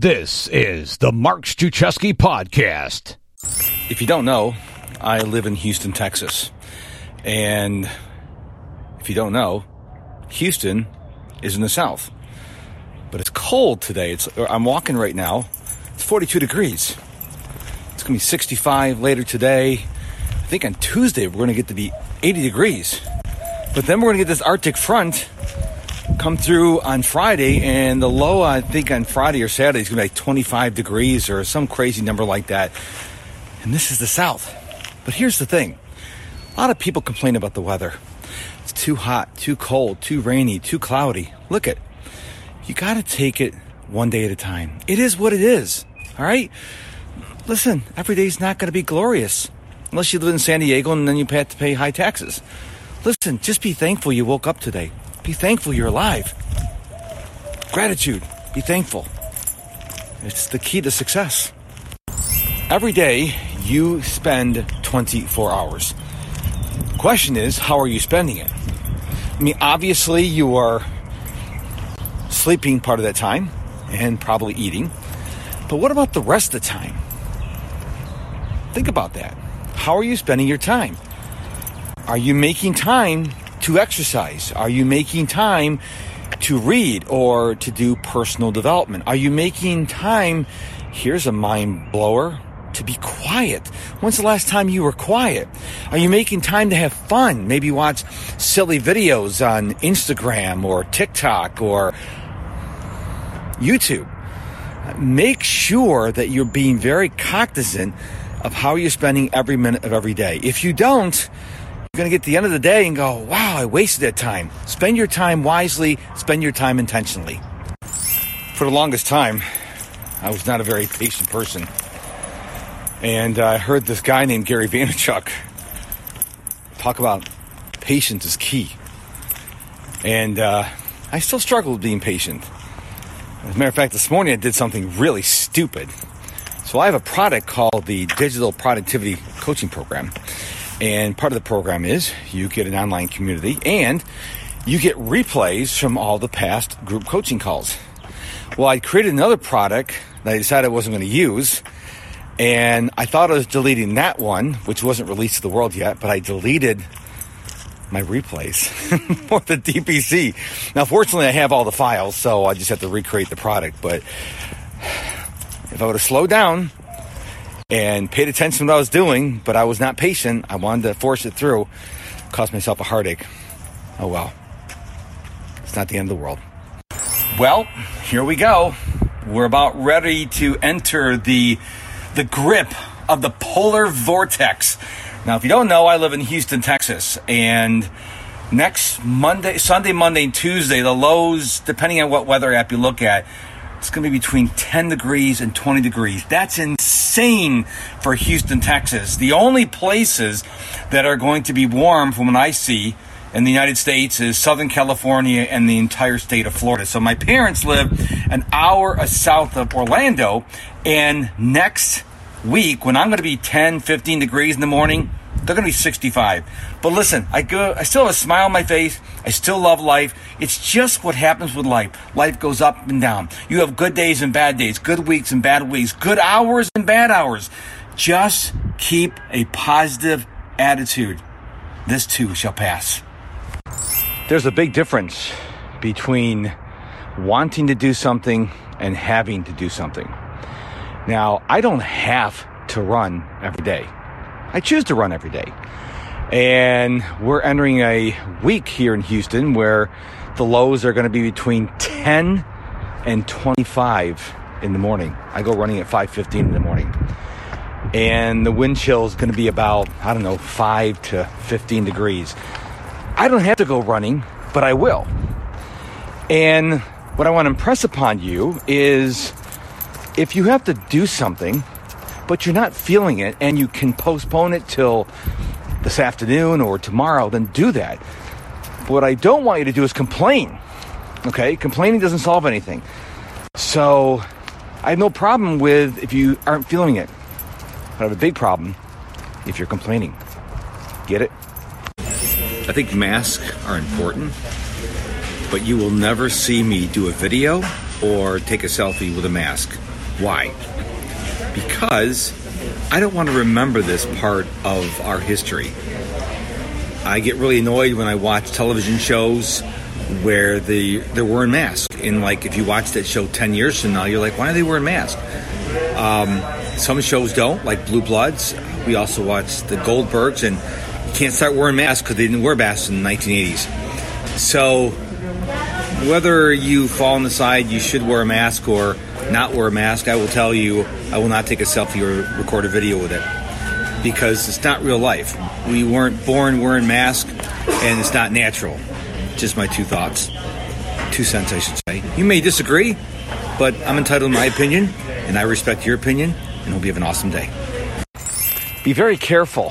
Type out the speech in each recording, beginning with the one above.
This is the Mark Struczewski Podcast. If you don't know, I live in Houston, Texas. And if you don't know, Houston is in the south. But it's cold today. It's I'm walking right now. It's 42 degrees. It's going to be 65 later today. I think on Tuesday we're going to get to be 80 degrees. But then we're going to get this Arctic front come through on Friday, and the low, I think, on Friday or Saturday is going to be like 25 degrees or some crazy number like that. And this is the South. But here's the thing a lot of people complain about the weather. It's too hot, too cold, too rainy, too cloudy. Look at you got to take it one day at a time. It is what it is. All right? Listen, every day's not going to be glorious unless you live in San Diego and then you have to pay high taxes. Listen, just be thankful you woke up today. Be thankful you're alive. Gratitude. Be thankful. It's the key to success. Every day you spend 24 hours. Question is, how are you spending it? I mean, obviously you are sleeping part of that time and probably eating. But what about the rest of the time? Think about that. How are you spending your time? Are you making time to exercise? Are you making time to read or to do personal development? Are you making time? Here's a mind blower to be quiet. When's the last time you were quiet? Are you making time to have fun? Maybe watch silly videos on Instagram or TikTok or YouTube. Make sure that you're being very cognizant of how you're spending every minute of every day. If you don't, going to get to the end of the day and go, wow, I wasted that time. Spend your time wisely, spend your time intentionally. For the longest time, I was not a very patient person. And I heard this guy named Gary Vaynerchuk talk about patience is key. And uh, I still struggle with being patient. As a matter of fact, this morning I did something really stupid. So I have a product called the Digital Productivity Coaching Program. And part of the program is you get an online community and you get replays from all the past group coaching calls. Well, I created another product that I decided I wasn't going to use. And I thought I was deleting that one, which wasn't released to the world yet, but I deleted my replays for the DPC. Now, fortunately, I have all the files, so I just have to recreate the product. But if I would have slowed down and paid attention to what I was doing, but I was not patient. I wanted to force it through. Cost myself a heartache. Oh well. It's not the end of the world. Well, here we go. We're about ready to enter the the grip of the polar vortex. Now, if you don't know, I live in Houston, Texas, and next Monday, Sunday, Monday, and Tuesday, the lows, depending on what weather app you look at, it's going to be between 10 degrees and 20 degrees. That's insane for Houston, Texas. The only places that are going to be warm from what I see in the United States is Southern California and the entire state of Florida. So my parents live an hour south of Orlando, and next week when I'm going to be 10, 15 degrees in the morning, they're going to be 65. But listen, I go, I still have a smile on my face. I still love life. It's just what happens with life. Life goes up and down. You have good days and bad days, good weeks and bad weeks, good hours and bad hours. Just keep a positive attitude. This too shall pass. There's a big difference between wanting to do something and having to do something. Now, I don't have to run every day. I choose to run every day. And we're entering a week here in Houston where the lows are going to be between 10 and 25 in the morning. I go running at 5:15 in the morning. And the wind chill is going to be about, I don't know, 5 to 15 degrees. I don't have to go running, but I will. And what I want to impress upon you is if you have to do something, but you're not feeling it and you can postpone it till this afternoon or tomorrow, then do that. What I don't want you to do is complain. Okay? Complaining doesn't solve anything. So I have no problem with if you aren't feeling it. But I have a big problem if you're complaining. Get it? I think masks are important, but you will never see me do a video or take a selfie with a mask. Why? Because I don't want to remember this part of our history. I get really annoyed when I watch television shows where they they're wearing masks. And like if you watch that show ten years from now, you're like, why are they wearing masks? Um, some shows don't, like Blue Bloods. We also watch the Goldbergs, and you can't start wearing masks because they didn't wear masks in the 1980s. So whether you fall on the side you should wear a mask or not wear a mask, I will tell you I will not take a selfie or record a video with it because it's not real life. We weren't born wearing masks, and it's not natural. Just my two thoughts, two cents, I should say. You may disagree, but I'm entitled to my opinion, and I respect your opinion, and hope you have an awesome day. Be very careful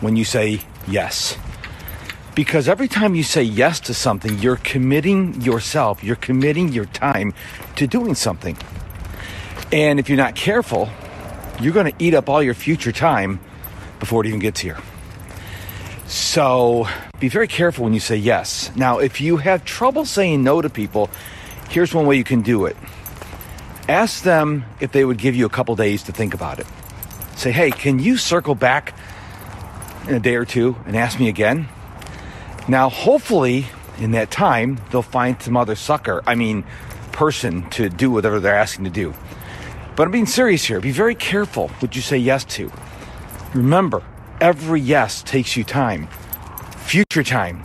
when you say yes. Because every time you say yes to something, you're committing yourself, you're committing your time to doing something. And if you're not careful, you're going to eat up all your future time before it even gets here. So be very careful when you say yes. Now, if you have trouble saying no to people, here's one way you can do it. Ask them if they would give you a couple days to think about it. Say, hey, can you circle back in a day or two and ask me again? Now, hopefully, in that time, they'll find some other sucker, I mean, person to do whatever they're asking to do. But I'm being serious here. Be very careful what you say yes to. Remember, every yes takes you time, future time.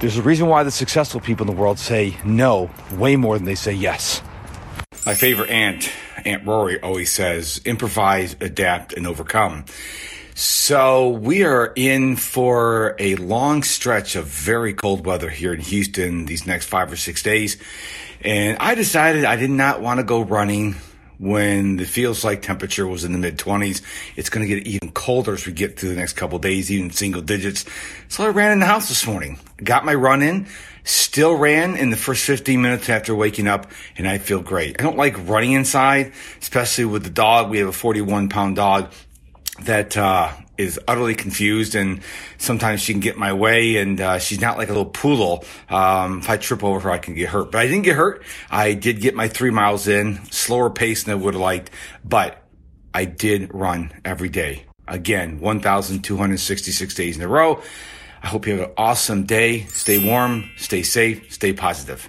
There's a reason why the successful people in the world say no way more than they say yes. My favorite aunt, Aunt Rory, always says improvise, adapt, and overcome. So we are in for a long stretch of very cold weather here in Houston these next five or six days. And I decided I did not want to go running when the feels like temperature was in the mid 20s. It's going to get even colder as we get through the next couple days, even single digits. So I ran in the house this morning, got my run in, still ran in the first 15 minutes after waking up, and I feel great. I don't like running inside, especially with the dog. We have a 41 pound dog that uh, is utterly confused and sometimes she can get my way and uh, she's not like a little poodle. Um, if i trip over her i can get hurt. But i didn't get hurt. I did get my three miles in slower pace than i would have liked but i did run every day. Again 1266 days in a row. I hope you have an awesome day. Stay warm stay safe stay positive